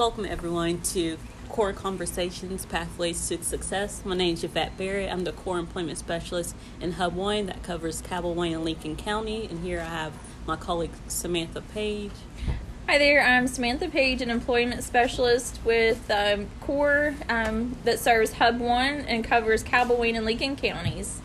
Welcome everyone to Core Conversations Pathways to Success. My name is Yvette Barrett. I'm the Core Employment Specialist in Hub 1 that covers Cabell, Wayne, and Lincoln County. And here I have my colleague Samantha Page. Hi there, I'm Samantha Page, an employment specialist with um, CORE um, that serves Hub 1 and covers Cabell, Wayne, and Lincoln counties.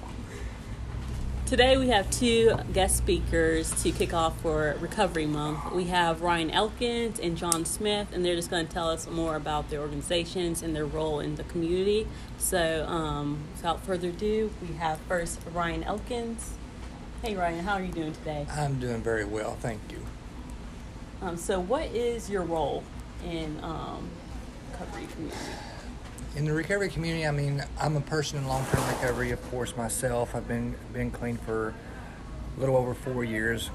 Today we have two guest speakers to kick off for Recovery Month. We have Ryan Elkins and John Smith, and they're just going to tell us more about their organizations and their role in the community. So, um, without further ado, we have first Ryan Elkins. Hey Ryan, how are you doing today? I'm doing very well, thank you. Um, so, what is your role in um, recovery community? In the recovery community, I mean, I'm a person in long-term recovery, of course, myself. I've been been clean for a little over four years,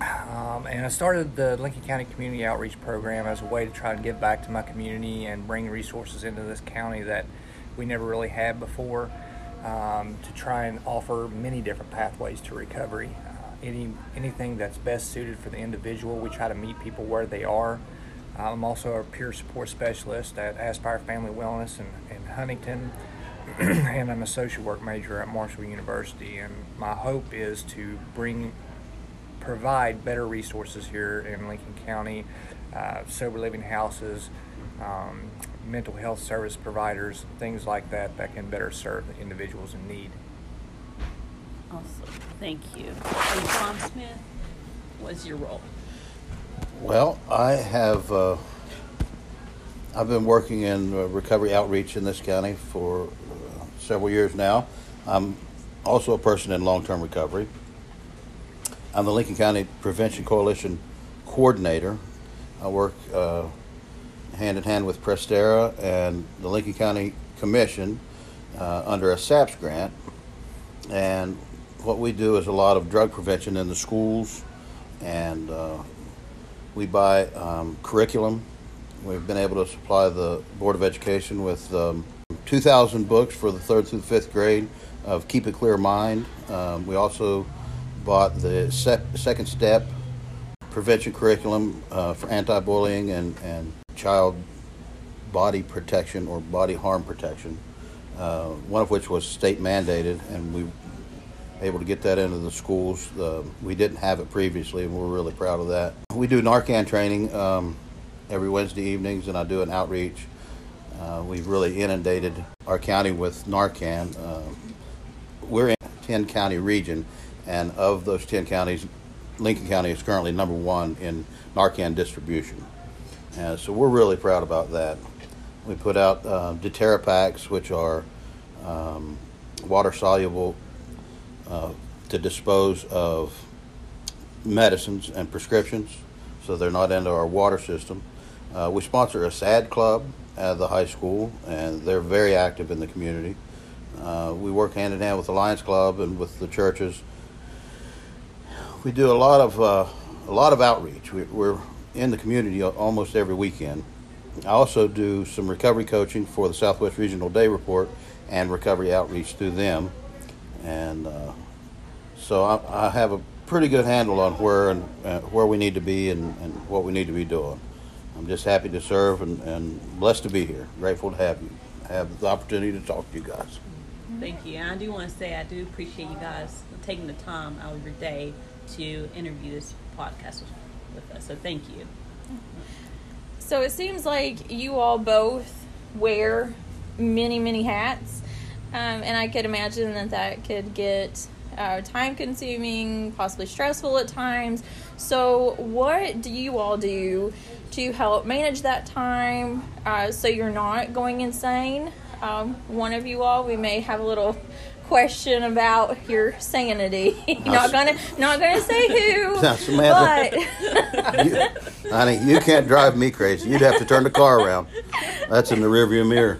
um, and I started the Lincoln County Community Outreach Program as a way to try to give back to my community and bring resources into this county that we never really had before. Um, to try and offer many different pathways to recovery. Uh, any anything that's best suited for the individual, we try to meet people where they are. I'm also a peer support specialist at Aspire Family Wellness in, in Huntington, and I'm a social work major at Marshall University. And my hope is to bring, provide better resources here in Lincoln County, uh, sober living houses, um, mental health service providers, things like that that can better serve the individuals in need. Awesome, thank you. And John Smith, what's your role? Well, I have. Uh, I've been working in uh, recovery outreach in this county for uh, several years now. I'm also a person in long-term recovery. I'm the Lincoln County Prevention Coalition coordinator. I work uh, hand in hand with Prestera and the Lincoln County Commission uh, under a SAPS grant. And what we do is a lot of drug prevention in the schools and we buy um, curriculum. We've been able to supply the Board of Education with um, 2,000 books for the third through the fifth grade of Keep a Clear Mind. Um, we also bought the second step prevention curriculum uh, for anti bullying and, and child body protection or body harm protection, uh, one of which was state mandated, and we able to get that into the schools. Uh, we didn't have it previously, and we're really proud of that. We do Narcan training um, every Wednesday evenings, and I do an outreach. Uh, we've really inundated our county with Narcan. Uh, we're in a 10 county region, and of those 10 counties, Lincoln County is currently number one in Narcan distribution. And so we're really proud about that. We put out uh, packs, which are um, water soluble uh, to dispose of medicines and prescriptions, so they're not into our water system. Uh, we sponsor a SADD club at the high school, and they're very active in the community. Uh, we work hand in hand with the Lions Club and with the churches. We do a lot of uh, a lot of outreach. We, we're in the community almost every weekend. I also do some recovery coaching for the Southwest Regional Day Report and recovery outreach through them and uh, so I, I, have a pretty good handle on where and uh, where we need to be and, and, what we need to be doing. I'm just happy to serve and, and blessed to be here. Grateful to have you, have the opportunity to talk to you guys. Thank you. And I do want to say I do appreciate you guys taking the time out of your day to interview this podcast with, with us. So thank you. So it seems like you all both wear many, many hats. Um, and I could imagine that that could get uh, time consuming, possibly stressful at times. So, what do you all do to help manage that time uh, so you're not going insane? Um, one of you all, we may have a little question about your sanity. not gonna, not gonna say who. Now, Samantha, but you, honey, you can't drive me crazy. You'd have to turn the car around. That's in the rearview mirror.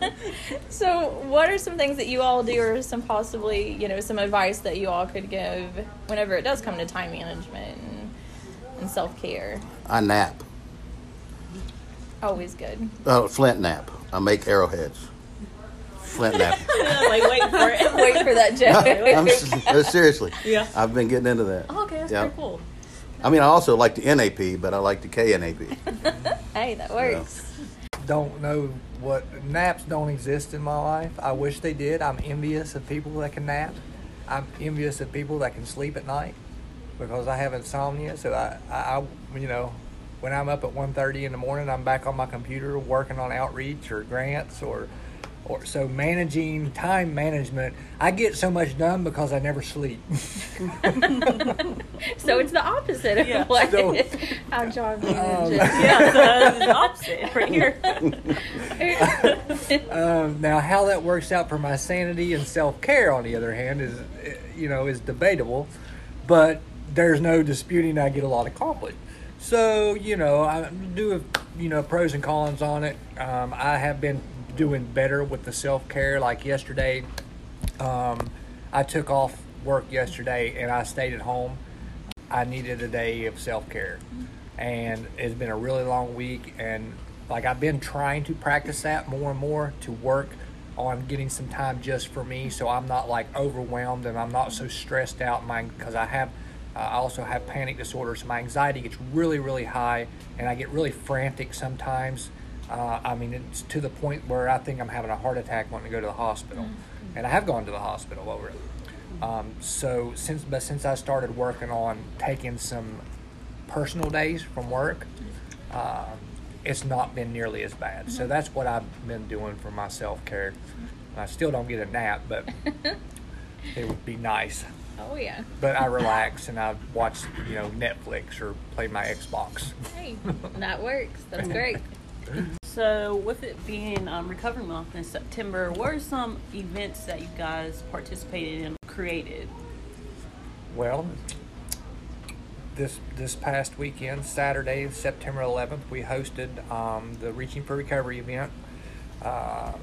So, what are some things that you all do, or some possibly, you know, some advice that you all could give whenever it does come to time management and, and self care? I nap. Always good. Oh, flint knap. I make arrowheads. Flint knap. like wait for it. wait for that joke. I'm, seriously. Yeah. I've been getting into that. Oh, okay, that's yeah. pretty cool. I mean, I also like the NAP, but I like the KNAP. hey, that works. Yeah. don't know what naps don't exist in my life. I wish they did. I'm envious of people that can nap. I'm envious of people that can sleep at night because I have insomnia. So I, I, I you know, when I'm up at 1.30 in the morning, I'm back on my computer working on outreach or grants or or so managing time management i get so much done because i never sleep So it's the opposite of Yeah. what So- how John Um, manages. yeah, so that's the opposite right here. um, now how that works out for my sanity and self-care on the other hand is you know is debatable but there's no disputing i get a lot accomplished so you know i do you know pros and cons on it um, i have been doing better with the self-care like yesterday um, i took off work yesterday and i stayed at home I needed a day of self care. And it's been a really long week. And like I've been trying to practice that more and more to work on getting some time just for me so I'm not like overwhelmed and I'm not so stressed out. Because I have, uh, I also have panic disorder. So my anxiety gets really, really high and I get really frantic sometimes. Uh, I mean, it's to the point where I think I'm having a heart attack wanting to go to the hospital. And I have gone to the hospital over it. Um, so since but since I started working on taking some personal days from work, uh, it's not been nearly as bad. So that's what I've been doing for my self care. I still don't get a nap, but it would be nice. oh yeah. But I relax and I watch you know Netflix or play my Xbox. Hey, that works. That's great. So, with it being um, Recovery Month in September, what are some events that you guys participated in, created? Well, this this past weekend, Saturday, September 11th, we hosted um, the Reaching for Recovery event, uh,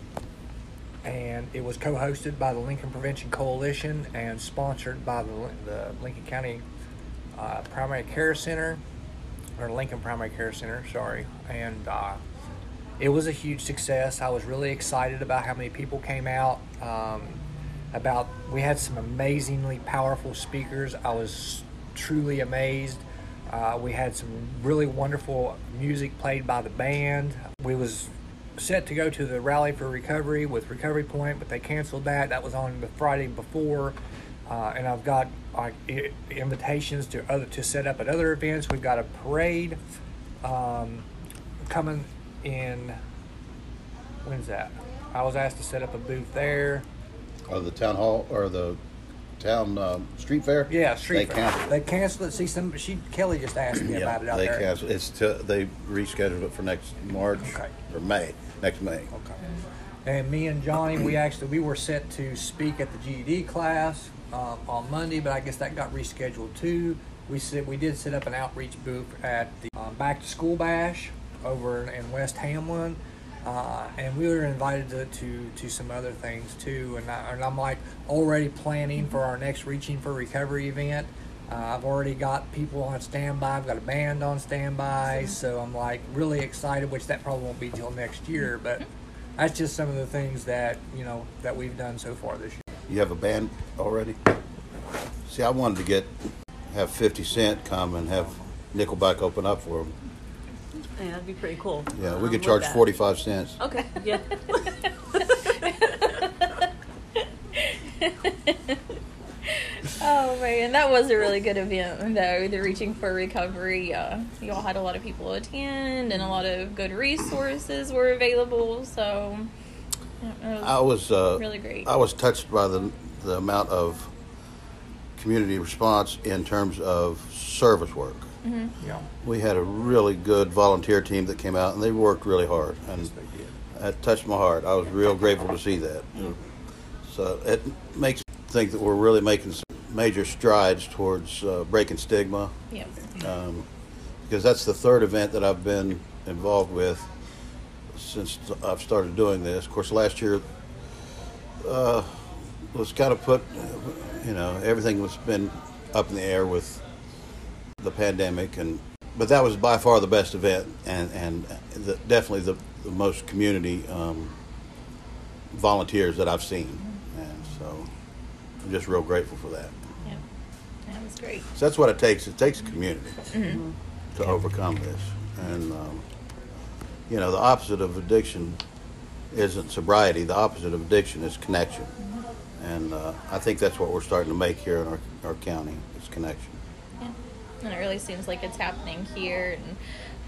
and it was co-hosted by the Lincoln Prevention Coalition and sponsored by the, the Lincoln County uh, Primary Care Center, or Lincoln Primary Care Center, sorry, and. Uh, it was a huge success. I was really excited about how many people came out. Um, about we had some amazingly powerful speakers. I was truly amazed. Uh, we had some really wonderful music played by the band. We was set to go to the rally for recovery with Recovery Point, but they canceled that. That was on the Friday before. Uh, and I've got i- invitations to other to set up at other events. We've got a parade um, coming in. When's that? I was asked to set up a booth there. Or the town hall or the town uh, street fair. Yeah, street They fair. canceled. They canceled it. See, some she Kelly just asked me yeah, about it out they there. canceled. It's to, they rescheduled it for next March Okay. or May. Next May. Okay. And me and Johnny, we actually we were set to speak at the GED class um, on Monday, but I guess that got rescheduled too. We said we did set up an outreach booth at the um, Back to School Bash over in, in West Hamlin, uh, and we were invited to, to, to some other things too. And, I, and I'm like already planning for our next Reaching for Recovery event. Uh, I've already got people on standby. I've got a band on standby, so I'm like really excited. Which that probably won't be till next year, but that's just some of the things that you know that we've done so far this year. You have a band already? See, I wanted to get have Fifty Cent come and have Nickelback open up for him. Yeah, that'd be pretty cool. Yeah, Um, we could with charge that. forty five cents. Okay, yeah. Oh man, that was a really good event though. The Reaching for Recovery. Uh, you all had a lot of people attend, and a lot of good resources were available. So it was I was uh, really great. I was touched by the the amount of community response in terms of service work. Yeah, We had a really good volunteer team that came out, and they worked really hard, and they did. that touched my heart. I was real grateful to see that. So it makes me think that we're really making some major strides towards uh, breaking stigma, Yep. um, because that's the third event that I've been involved with since I've started doing this. Of course, last year uh, was kind of put, you know, everything was been up in the air with the pandemic, and but that was by far the best event, and and the, definitely the, the most community um, volunteers that I've seen, and so I'm just real grateful for that. Yep. That was great. So that's what it takes. It takes a community to overcome this, and um, you know, the opposite of addiction isn't sobriety. The opposite of addiction is connection. And uh, I think that's what we're starting to make here in our, our county is connection. And it really seems like it's happening here. And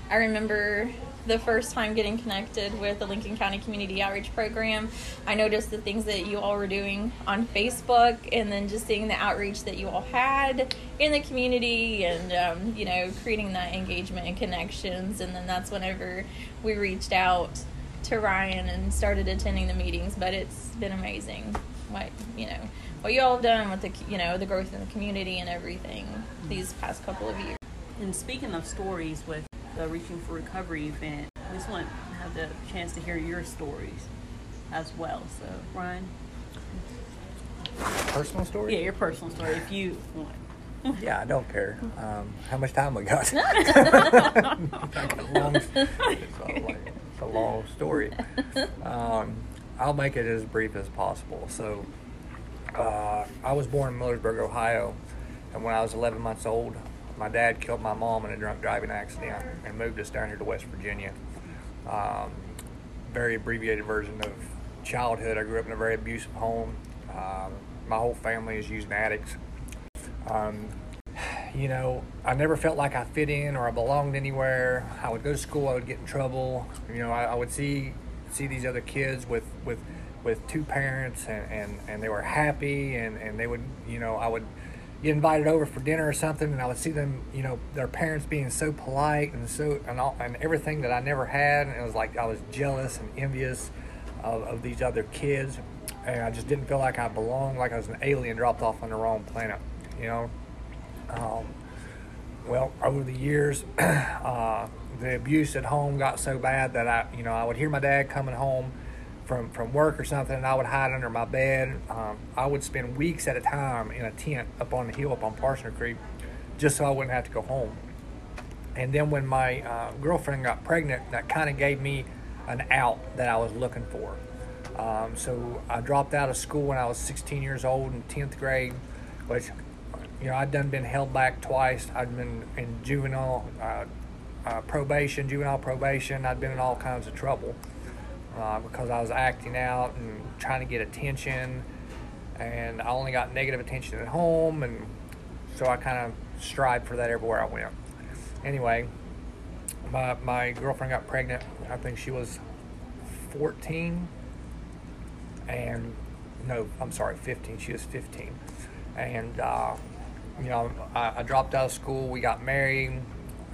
I remember the first time getting connected with the Lincoln County Community Outreach Program. I noticed the things that you all were doing on Facebook and then just seeing the outreach that you all had in the community and, um, you know, creating that engagement and connections. And then that's whenever we reached out to Ryan and started attending the meetings. But it's been amazing what, you know, what you all have done with the, you know, the growth in the community and everything these past couple of years. And speaking of stories with the Reaching for Recovery event, we just want to have the chance to hear your stories as well. So, Ryan, Personal story? yeah, your personal story if you want. Yeah, I don't care. Um, how much time we got? It's a long, it's a, like, it's a long story. Um, I'll make it as brief as possible. So, uh, I was born in Millersburg, Ohio, and when I was 11 months old, my dad killed my mom in a drunk driving accident and moved us down here to West Virginia. Um, very abbreviated version of childhood. I grew up in a very abusive home. Um, my whole family is using addicts. Um, you know, I never felt like I fit in or I belonged anywhere. I would go to school, I would get in trouble. You know, I, I would see see these other kids with with with two parents and, and, and they were happy and, and they would you know I would get invited over for dinner or something and I would see them you know their parents being so polite and so and all and everything that I never had and it was like I was jealous and envious of, of these other kids and I just didn't feel like I belonged like I was an alien dropped off on the wrong planet you know? Um, well, over the years, uh, the abuse at home got so bad that I, you know, I would hear my dad coming home from from work or something, and I would hide under my bed. Um, I would spend weeks at a time in a tent up on the hill up on Parsner Creek, just so I wouldn't have to go home. And then when my uh, girlfriend got pregnant, that kind of gave me an out that I was looking for. Um, so I dropped out of school when I was 16 years old in 10th grade, which you know, I'd done been held back twice. I'd been in juvenile uh, uh, probation, juvenile probation. I'd been in all kinds of trouble uh, because I was acting out and trying to get attention, and I only got negative attention at home, and so I kind of strived for that everywhere I went. Anyway, my my girlfriend got pregnant. I think she was 14, and no, I'm sorry, 15. She was 15, and uh, you know, I, I, dropped out of school. We got married.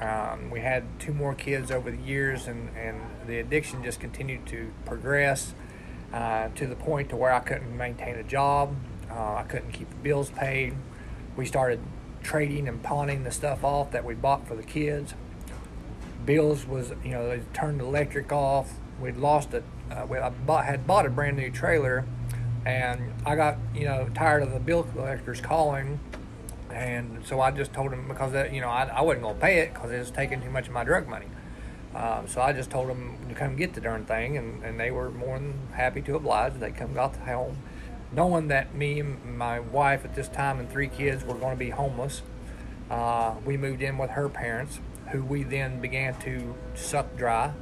Um, we had two more kids over the years, and, and the addiction just continued to progress uh, to the point to where I couldn't maintain a job. Uh, I couldn't keep the bills paid. We started trading and pawning the stuff off that we bought for the kids. Bills was, you know, they turned the electric off. We'd lost it. Uh, we, I bought, had bought a brand new trailer, and I got, you know, tired of the bill collectors calling and so I just told him because that, you know I, I wasn't gonna pay it because it was taking too much of my drug money. Um, so I just told them to come get the darn thing, and, and they were more than happy to oblige. They come got the home, knowing that me and my wife at this time and three kids were going to be homeless. Uh, we moved in with her parents, who we then began to suck dry,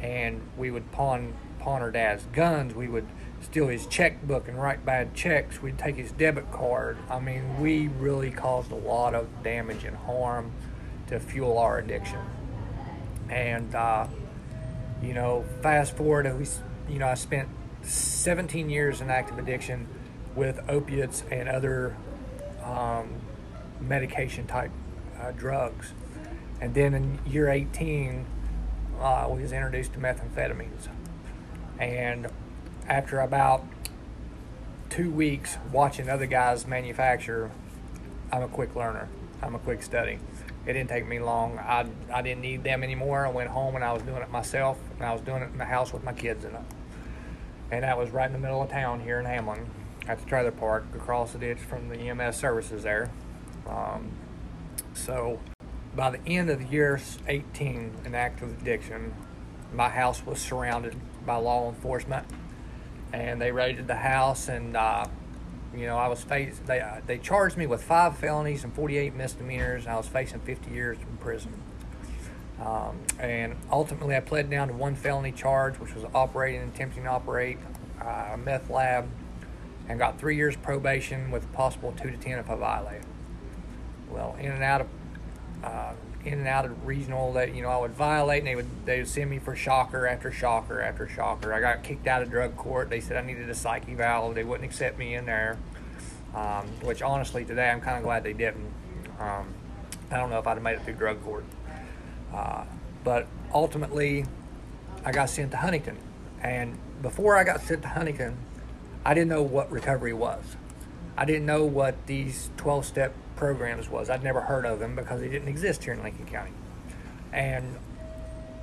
and we would pawn pawn her dad's guns. We would steal his checkbook and write bad checks. We'd take his debit card. I mean, we really caused a lot of damage and harm to fuel our addiction. And, uh, you know, fast forward, least, you know, I spent 17 years in active addiction with opiates and other um, medication type uh, drugs. And then in year 18, uh, I was introduced to methamphetamines. And after about two weeks watching other guys manufacture, I'm a quick learner. I'm a quick study. It didn't take me long. I, I didn't need them anymore. I went home and I was doing it myself. And I was doing it in the house with my kids in it. And that was right in the middle of town here in Hamlin at the trailer park across the ditch from the EMS services there. Um, so by the end of the year 18 in active addiction, my house was surrounded by law enforcement and they raided the house and uh, you know I was faced they uh, they charged me with five felonies and 48 misdemeanors I was facing 50 years in prison Um, and ultimately, I pled down to one felony charge, which was operating and attempting to operate uh, a meth lab, and got three years probation with possible two to ten if I violate. Well, in and out of uh, in and out of regional that you know I would violate, and they would they would send me for shocker after shocker after shocker. I got kicked out of drug court. They said I needed a psych eval. They wouldn't accept me in there. Um, which honestly, today I'm kind of glad they didn't. Um, I don't know if I'd have made it through drug court. Uh, but ultimately, I got sent to Huntington, and before I got sent to Huntington, I didn't know what recovery was. I didn't know what these 12 step programs was. I'd never heard of them because they didn't exist here in Lincoln County. And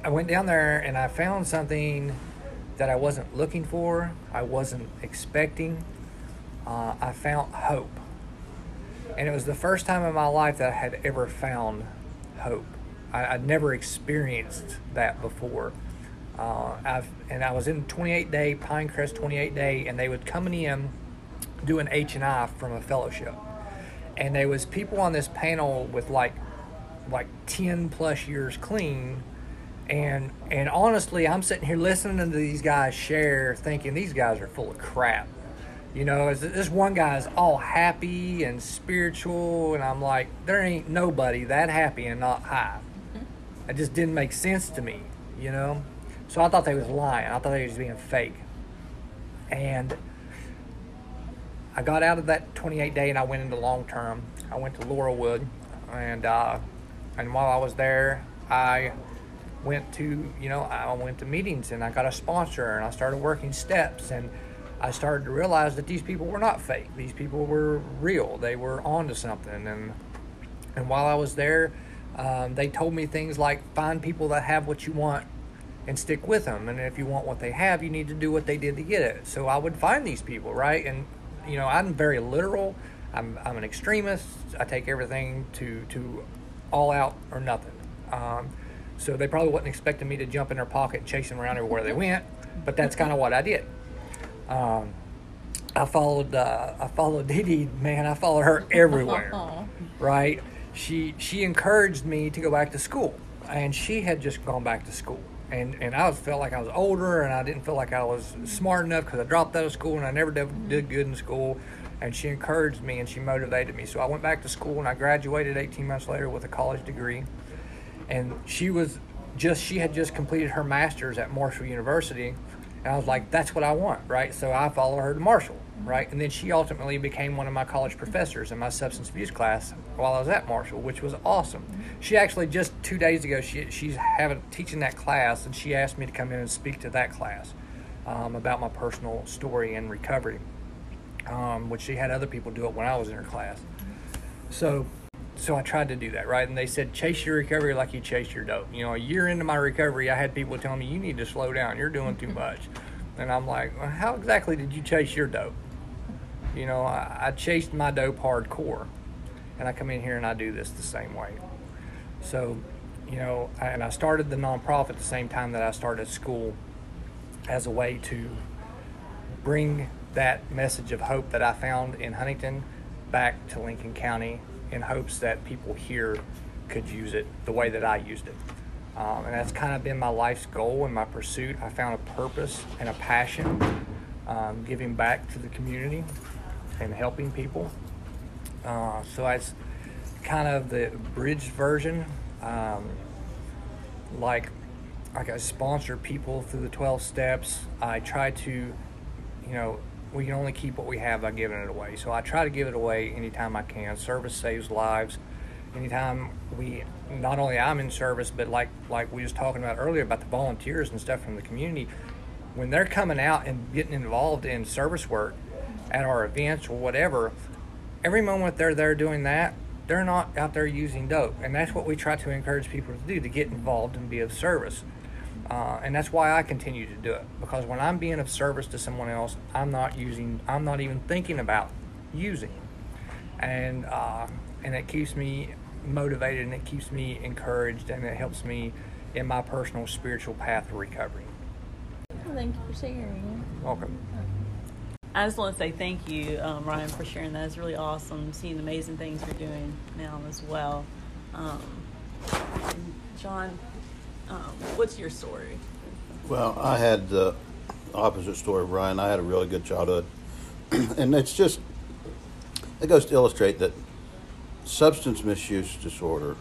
I went down there and I found something that I wasn't looking for, I wasn't expecting. Uh, I found hope. And it was the first time in my life that I had ever found hope. I, would never experienced that before. Uh, I've, and I was in 28 day Pinecrest 28 day, and they would coming in doing H and I from a fellowship, and there was people on this panel with like like 10 plus years clean. And and honestly i'm sitting here listening to these guys share thinking these guys are full of crap. You know this one guy is all happy and spiritual and i'm like there ain't nobody that happy and not high mm-hmm. it just didn't make sense to me you know? So i thought they was lying. I thought they was being fake. And I got out of that 28 day and I went into long term. I went to Laurelwood, and uh, and while I was there, I went to you know I went to meetings and I got a sponsor and I started working steps and I started to realize that these people were not fake. These people were real. They were onto something and and while I was there, um, they told me things like find people that have what you want and stick with them. And if you want what they have, you need to do what they did to get it. So I would find these people, right? And you know, I'm very literal. I'm, I'm an extremist. I take everything to, to all out or nothing. Um, so they probably wasn't expecting me to jump in their pocket and chase them around everywhere they went, but that's kind of what I did. Um, I followed uh, I followed Dee, man. I followed her everywhere, right? She she encouraged me to go back to school, and she had just gone back to school and and I felt like I was older, and I didn't feel like I was smart enough because I dropped out of school and I never did, did good in school. And she encouraged me and she motivated me. So I went back to school and I graduated 18 months later with a college degree. And she was just she had just completed her master's at Marshall University, and I was like, that's what I want, right? So I followed her to Marshall right? And then she ultimately became one of my college professors in my substance abuse class while I was at Marshall, which was awesome. She actually just two days ago she she's having teaching that class, and she asked me to come in and speak to that class um, about my personal story and recovery, um, which she had other people do it when I was in her class. So. So I tried to do that, right? And they said, chase your recovery like you chase your dope. You know, a year into my recovery, I had people telling me, you need to slow down. You're doing too much. And I'm like, well, how exactly did you chase your dope? You know, I, I chased my dope hardcore, and I come in here and I do this the same way. So, you know, I, and I started the nonprofit the same time that I started school as a way to bring that message of hope that I found in Huntington back to Lincoln County in hopes that people here could use it the way that I used it. Um, and that's kind of been my life's goal and my pursuit. I found a purpose and a passion um, giving back to the community and helping people. Uh, so that's kind of the bridge version. Um, like, like I sponsor people through the 12 steps. I try to, you know, we can only keep what we have by giving it away. So I try to give it away anytime I can. Service saves lives. Anytime we, not only I'm in service, but like like we was talking about earlier about the volunteers and stuff from the community, when they're coming out and getting involved in service work, at our events or whatever, every moment they're there doing that, they're not out there using dope. And that's what we try to encourage people to do to get involved and be of service. Uh, and that's why I continue to do it because when I'm being of service to someone else, I'm not using, I'm not even thinking about using, and uh, and it keeps me motivated and it keeps me encouraged and it helps me in my personal spiritual path of recovery. Thank you for sharing. Welcome. I just want to say thank you, um, Ryan, for sharing that. It's really awesome seeing the amazing things you're doing now as well. Um, John, Um, what's your story? Well, I had the opposite story, of Ryan. I had a really good childhood, and it's just it goes to illustrate that substance misuse disorder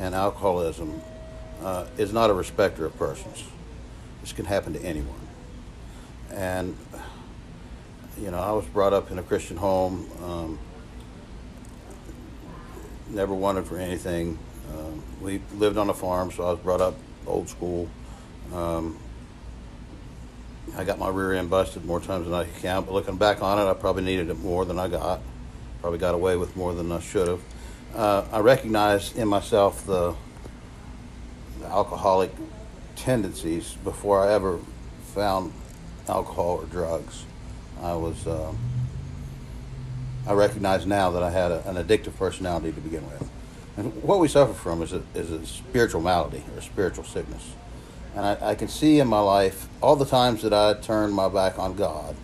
and alcoholism uh, is not a respecter of persons. This can happen to anyone, and you know, I was brought up in a Christian home. Um, never wanted for anything. Um, we lived on a farm, so I was brought up old school. Um, I got my rear end busted more times than I can count, but looking back on it, I probably needed it more than I got. Probably got away with more than I should have. Uh, I recognized in myself the, the alcoholic tendencies before I ever found alcohol or drugs. I was, uh, I recognize now that I had a, an addictive personality to begin with. And what we suffer from is a, is a spiritual malady or a spiritual sickness. And I, I can see in my life all the times that I turned my back on God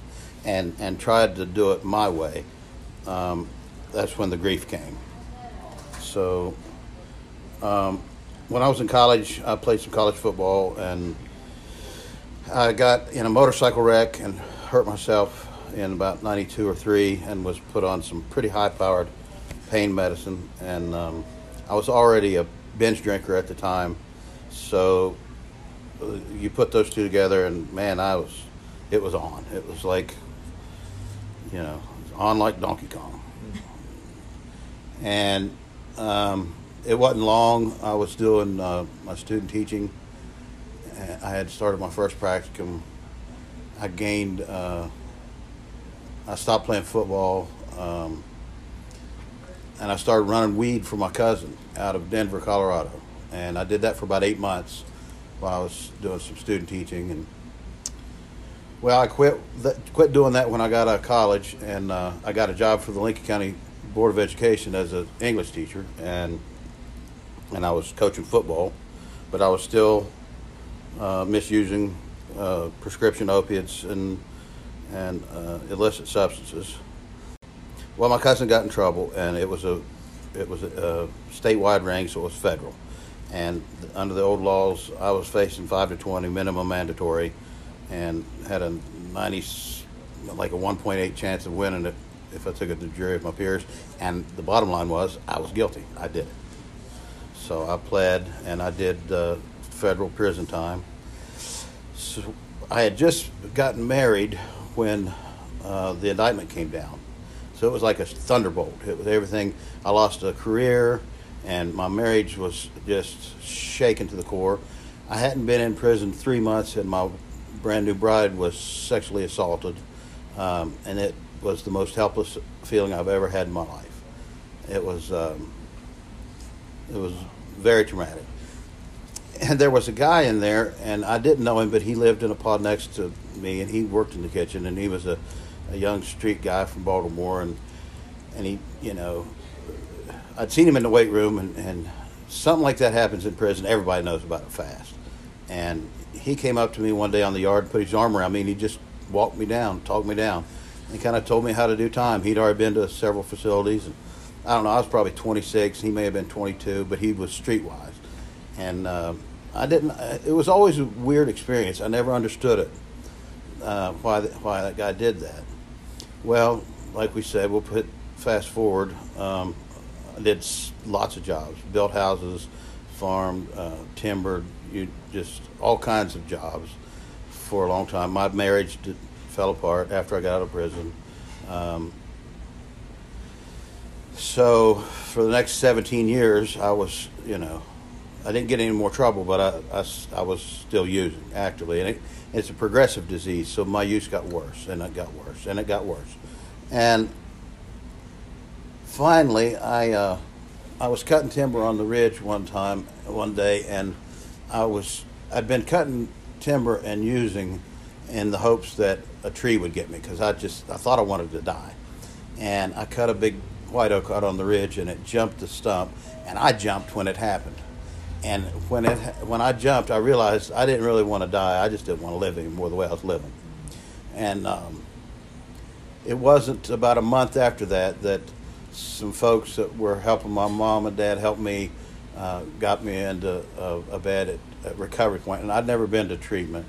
and, and tried to do it my way. Um, that's when the grief came. So, um, when I was in college, I played some college football and I got in a motorcycle wreck and hurt myself in about 92 or 3 and was put on some pretty high powered pain medicine. And um, I was already a binge drinker at the time. So uh, you put those two together, and man, I was, it was on. It was like, you know, on like Donkey Kong. And um, it wasn't long. I was doing uh, my student teaching. I had started my first practicum. I gained. Uh, I stopped playing football, um, and I started running weed for my cousin out of Denver, Colorado. And I did that for about eight months while I was doing some student teaching. And well, I quit quit doing that when I got out of college, and uh, I got a job for the Lincoln County Board of Education as an English teacher, and and I was coaching football, but I was still uh, misusing uh, prescription opiates and and uh, illicit substances. Well, my cousin got in trouble, and it was a it was a, a statewide ring, so it was federal. And under the old laws, I was facing five to twenty minimum mandatory, and had a ninety like a one point eight chance of winning it if I took it to the jury of my peers. And the bottom line was I was guilty. I did it. So I pled, and I did uh, federal prison time. I had just gotten married when uh, the indictment came down. So it was like a thunderbolt. It was everything. I lost a career, and my marriage was just shaken to the core. I hadn't been in prison three months, and my brand new bride was sexually assaulted, um, and it was the most helpless feeling I've ever had in my life. It was um, it was very traumatic. And there was a guy in there, and I didn't know him, but he lived in a pod next to me, and he worked in the kitchen, and he was a, a young street guy from Baltimore, and and he, you know, I'd seen him in the weight room, and, and something like that happens in prison. Everybody knows about it fast. And he came up to me one day on the yard, put his arm around me, and he just walked me down, talked me down, and kind of told me how to do time. He'd already been to several facilities, and I don't know, I was probably 26, he may have been 22, but he was streetwise, and uh, I didn't. It was always a weird experience. I never understood it uh, why the, why that guy did that. Well, like we said, we'll put fast forward. Um, I did lots of jobs, built houses, farmed, uh, timbered, you just all kinds of jobs for a long time. My marriage did, fell apart after I got out of prison. Um, so for the next 17 years, I was, you know, I didn't get any more trouble, but I, I, I was still using actively. And it, it's a progressive disease, so my use got worse, and it got worse, and it got worse. And finally, I, uh, I was cutting timber on the ridge one time, one day, and I was, I'd been cutting timber and using in the hopes that a tree would get me, because I just, I thought I wanted to die. And I cut a big white oak out on the ridge, and it jumped the stump, and I jumped when it happened and when it when I jumped, I realized I didn't really want to die. I just didn't want to live anymore the way I was living. And um, it wasn't about a month after that that some folks that were helping my mom and dad helped me uh, got me into a, a bed at, at Recovery Point, and I'd never been to treatment.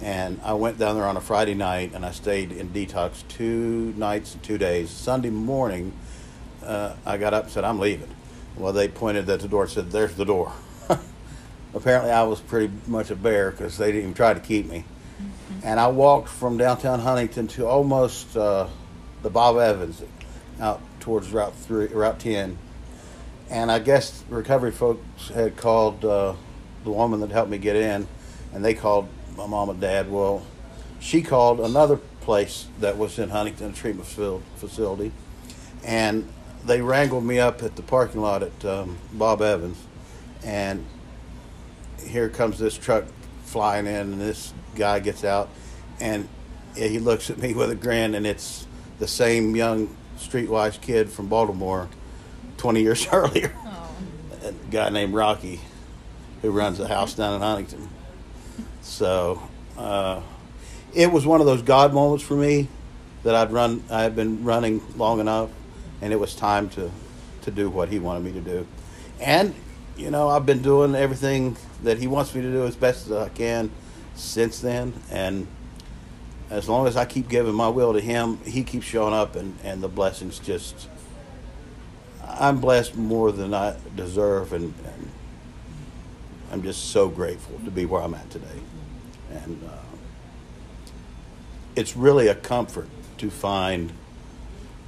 And I went down there on a Friday night, and I stayed in detox two nights and two days. Sunday morning, uh, I got up and said, "I'm leaving." Well, they pointed at the door and said, "There's the door." Apparently, I was pretty much a bear because they didn't even try to keep me. And I walked from downtown Huntington to almost uh, the Bob Evans, out towards Route Three, Route Ten. And I guess recovery folks had called uh, the woman that helped me get in, and they called my mom and dad. Well, she called another place that was in Huntington, a treatment facility, and they wrangled me up at the parking lot at um, Bob Evans, and here comes this truck flying in, and this guy gets out, and he looks at me with a grin, and it's the same young streetwise kid from Baltimore, 20 years earlier, Oh. a guy named Rocky, who runs a house down in Huntington. So uh, it was one of those God moments for me that I'd run. I had been running long enough, and it was time to to do what He wanted me to do. And you know, I've been doing everything that He wants me to do as best as I can since then. And as long as I keep giving my will to Him, He keeps showing up, and and the blessings just. I'm blessed more than I deserve, and, and I'm just so grateful to be where I'm at today. And uh, it's really a comfort to find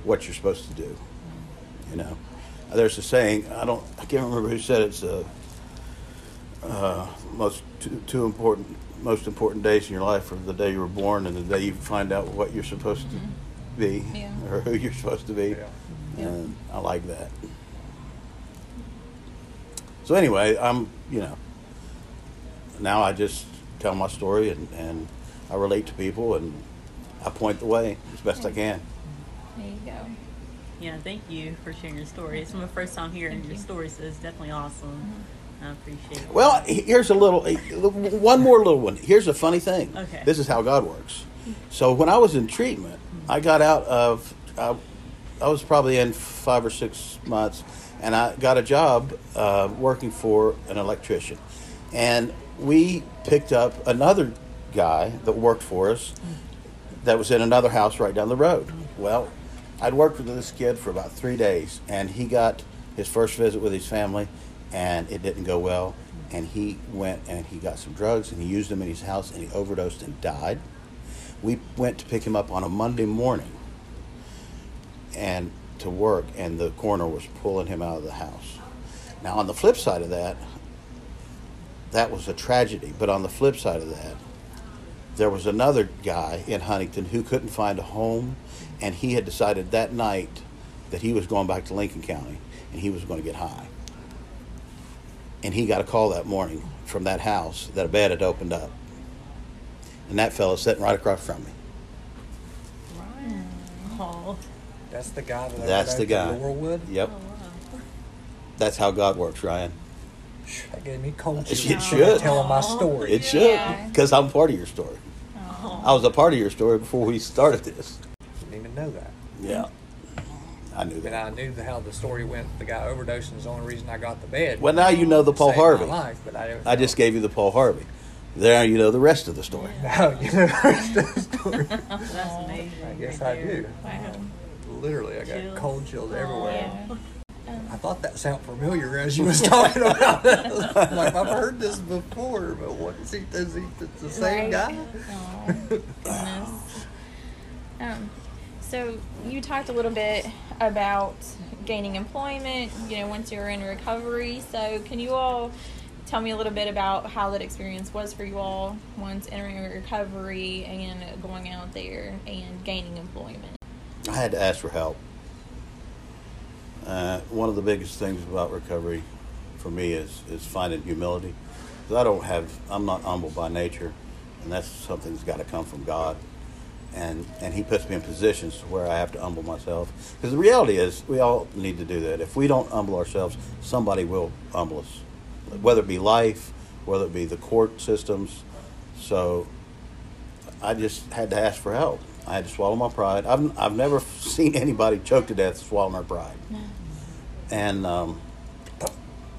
what you're supposed to do. You know, there's a saying I don't I can't remember who said it, it's the uh, most two, two important most important days in your life are the day you were born and the day you find out what you're supposed to be Yeah. or who you're supposed to be. Yeah. Yeah. And I like that. So anyway, I'm you know now I just tell my story and, and I relate to people and I point the way as best I can. There you go. Yeah, thank you for sharing your story. It's my first time hearing Thank your you. story, so it's definitely awesome. I appreciate it. Well, here's a little, one more little one. Here's a funny thing. Okay. This is how God works. So when I was in treatment, I got out of, I, I was probably in five or six months, and I got a job uh, working for an electrician. And we picked up another guy that worked for us that was in another house right down the road. Well, I'd worked with this kid for about three days, and he got his first visit with his family, and it didn't go well. And he went and he got some drugs, and he used them in his house, and he overdosed and died. We went to pick him up on a Monday morning, and to work, and the coroner was pulling him out of the house. Now, on the flip side of that, that was a tragedy. But on the flip side of that, there was another guy in Huntington who couldn't find a home, and he had decided that night that he was going back to Lincoln County and he was going to get high. And he got a call that morning from that house that a bed had opened up. And that fellow sitting right across from me. Oh, That's the guy that That's the guy. at Laurelwood. Yep. oh, wow. That's how God works, Ryan. That gave me cold It chills. should. Telling my story. It should, Yeah. because I'm part of your story. I was a part of your story before we started this. Didn't even know that. Yeah. I knew And that. I knew the, how the story went. The guy overdosing is the only reason I got the bed. Well, now you know the Paul Harvey. life, but I, I just gave you the Paul Harvey. There you know the rest of the story. Now you know the rest of the story. That's amazing. I guess right I there. do. Wow. Literally, I got Chills. cold chills everywhere. Yeah. I thought that sounded familiar as you was talking about it. Like I've heard this before, but what is he? Is he it's the same Right. guy? Oh, goodness. Um, so you talked a little bit about gaining employment, you know, once you're in recovery. So can you all tell me a little bit about how that experience was for you all once entering recovery and going out there and gaining employment? I had to ask for help. Uh, one of the biggest things about recovery for me is, is finding humility. 'Cause I don't have, I'm not humble by nature, and that's something that's got to come from God. And, and He puts me in positions where I have to humble myself. Because the reality is, we all need to do that. If we don't humble ourselves, somebody will humble us, whether it be life, whether it be the court systems. So I just had to ask for help. I had to swallow my pride. I've, I've never seen anybody choke to death swallowing their pride. And um,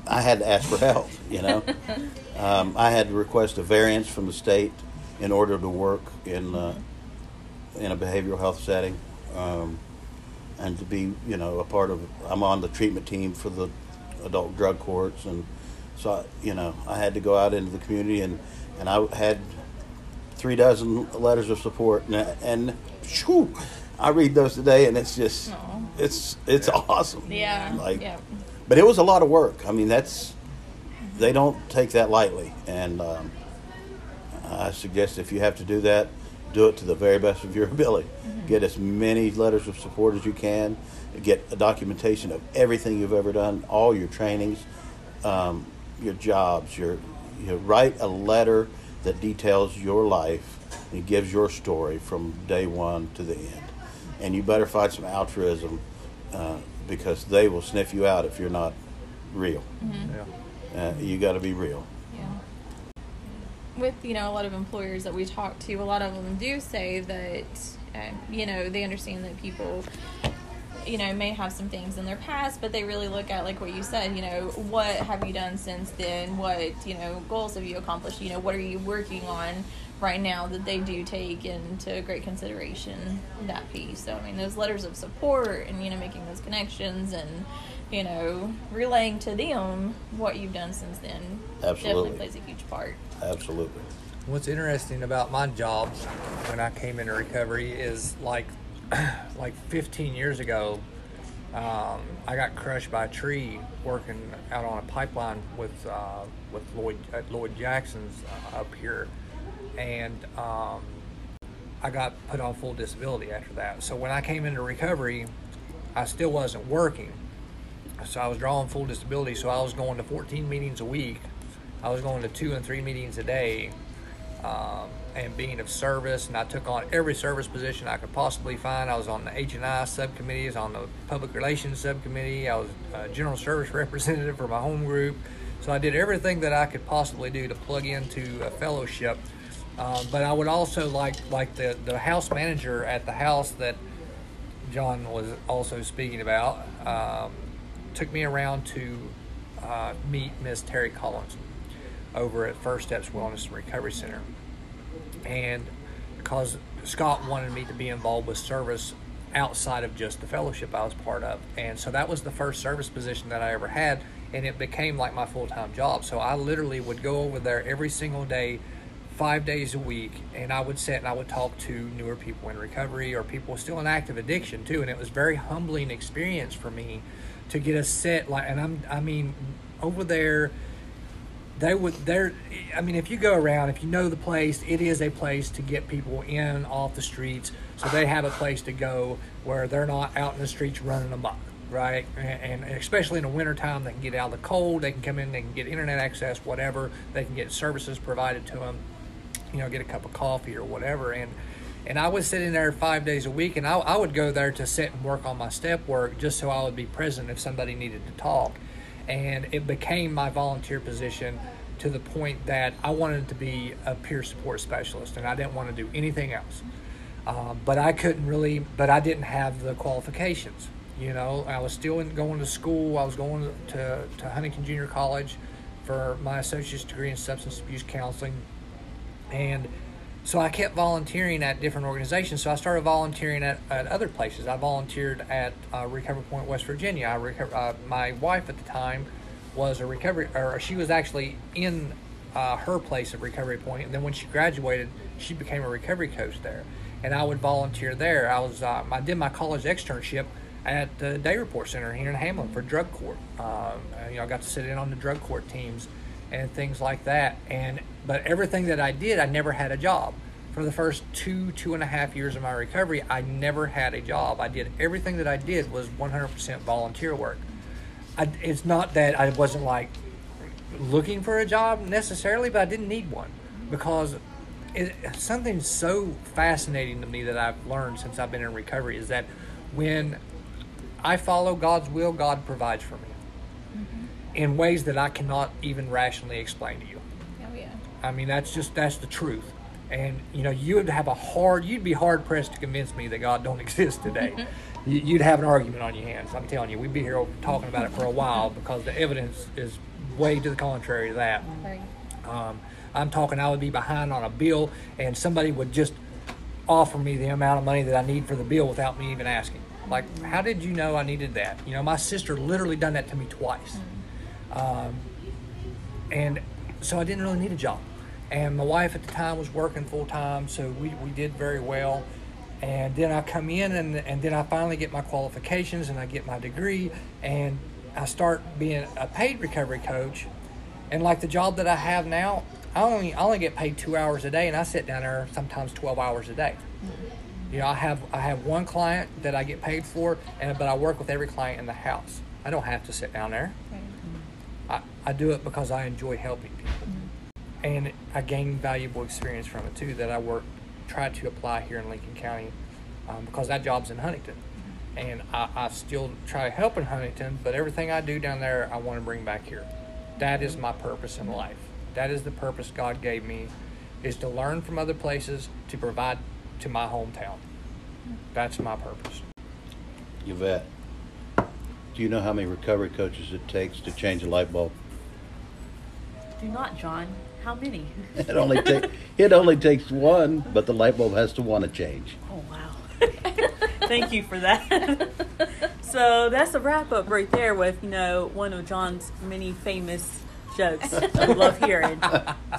I had to ask for help. You know, um, I had to request a variance from the state in order to work in uh, in a behavioral health setting, um, and to be you know a part of. I'm on the treatment team for the adult drug courts, and so I, you know I had to go out into the community and and I had three dozen letters of support and and whew, I read those today and it's just Aw. it's it's awesome. Yeah. Like, yeah. but it was a lot of work. I mean, that's they don't take that lightly, and um, I suggest if you have to do that, do it to the very best of your ability. Get as many letters of support as you can. Get a documentation of everything you've ever done, all your trainings, um, your jobs. Your you know, write a letter that details your life and gives your story from day one to the end. And you better find some altruism uh, because they will sniff you out if you're not real. Yeah. Uh, you got to be real. With you know a lot of employers that we talk to, a lot of them do say that um, you know they understand that people you know may have some things in their past, but they really look at like what you said. You know, what have you done since then? What you know goals have you accomplished? You know, what are you working on right now that they do take into great consideration that piece. So I mean, those letters of support and you know making those connections and you know relaying to them what you've done since then Absolutely. definitely plays a huge part. Absolutely. What's interesting about my jobs when I came into recovery is like like 15 years ago, um, I got crushed by a tree working out on a pipeline with uh, with Lloyd at Lloyd Jackson's uh, up here, and um, I got put on full disability after that. So when I came into recovery, I still wasn't working. So I was drawing full disability. So I was going to 14 meetings a week. I was going to two and three meetings a day, um, and being of service. And I took on every service position I could possibly find. I was on the H and I subcommittees, on the public relations subcommittee. I was a general service representative for my home group. So I did everything that I could possibly do to plug into a fellowship. Um, but I would also like like the the house manager at the house that John was also speaking about. Um, took me around to uh, meet Miss Terry Collins over at First Steps Wellness and Recovery Center, and because Scott wanted me to be involved with service outside of just the fellowship I was part of, and so that was the first service position that I ever had, and it became like my full time job. So I literally would go over there every single day five days a week and i would sit and i would talk to newer people in recovery or people still in active addiction too. And it was very humbling experience for me to get a set like and i'm i mean over there they would they're i mean if you go around if you know the place it is a place to get people in off the streets so they have a place to go where they're not out in the streets running amok right and, and especially in the wintertime they can get out of the cold they can come in they can get internet access whatever they can get services provided to them you know, get a cup of coffee or whatever. And and I was sitting there five days a week, and I, I would go there to sit and work on my step work just so I would be present if somebody needed to talk. And it became my volunteer position to the point that I wanted to be a peer support specialist, and I didn't want to do anything else. Um, but I couldn't really, but I didn't have the qualifications. You know, I was still in, going to school. I was going to, to Huntington Junior College for my associate's degree in substance abuse counseling and so I kept volunteering at different organizations. So I started volunteering at, at other places. I volunteered at uh, Recovery Point, West Virginia. I uh, my wife at the time was a recovery, or she was actually in uh, her place at Recovery Point. And then when she graduated, she became a recovery coach there. And I would volunteer there. I was uh, I did my college externship at the Day Report Center here in Hamlin for drug court. Um, you know, I got to sit in on the drug court teams and things like that. And but everything that I did, I never had a job. For the first two, two and a half years of my recovery, I never had a job. I did everything that I did was 100% volunteer work. I, it's not that I wasn't like looking for a job necessarily, but I didn't need one because it, something so fascinating to me that I've learned since I've been in recovery is that when I follow God's will, God provides for me in ways that I cannot even rationally explain to you. Oh yeah. I mean, that's just that's the truth. And you know, you would have a hard, you'd be hard pressed to convince me that God don't exist today. You- you'd have an argument on your hands. I'm telling you, we'd be here talking about it for a while because the evidence is way to the contrary to that. Right. Um, I'm talking, I would be behind on a bill, and somebody would just offer me the amount of money that I need for the bill without me even asking. Like, how did you know I needed that? You know, my sister literally done that to me twice. Um, and so I didn't really need a job. And my wife at the time was working full time, so we, we did very well. And then I come in, and, and then I finally get my qualifications and I get my degree, and I start being a paid recovery coach. And like the job that I have now, I only I only get paid two hours a day, and I sit down there sometimes twelve hours a day. You know, I have I have one client that I get paid for, and but I work with every client in the house. I don't have to sit down there. I, I do it because I enjoy helping people, mm-hmm. and I gain valuable experience from it too. That I work try to apply here in Lincoln County um, because that job's in Huntington, mm-hmm. and I, I still try to help in Huntington. But everything I do down there, I want to bring back here. That is my purpose in mm-hmm. life. That is the purpose God gave me, is to learn from other places to provide to my hometown. That's my purpose. Yvette, do you know how many recovery coaches it takes to change a light bulb? Do not, John. How many? It only take, it only takes one, but the light bulb has to want to change. Oh wow! Thank you for that. so that's a wrap up right there with you know one of John's many famous jokes I love hearing.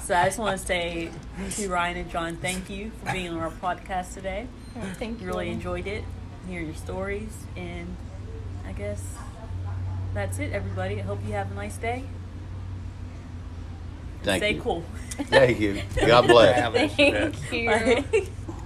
So I just want to say to Ryan and John, thank you for being on our podcast today. Thank you. You really enjoyed it, hearing your stories, and I guess that's it, everybody. I hope you have a nice day. Thank Stay you. cool. Thank you. God bless. Thank you. Bye.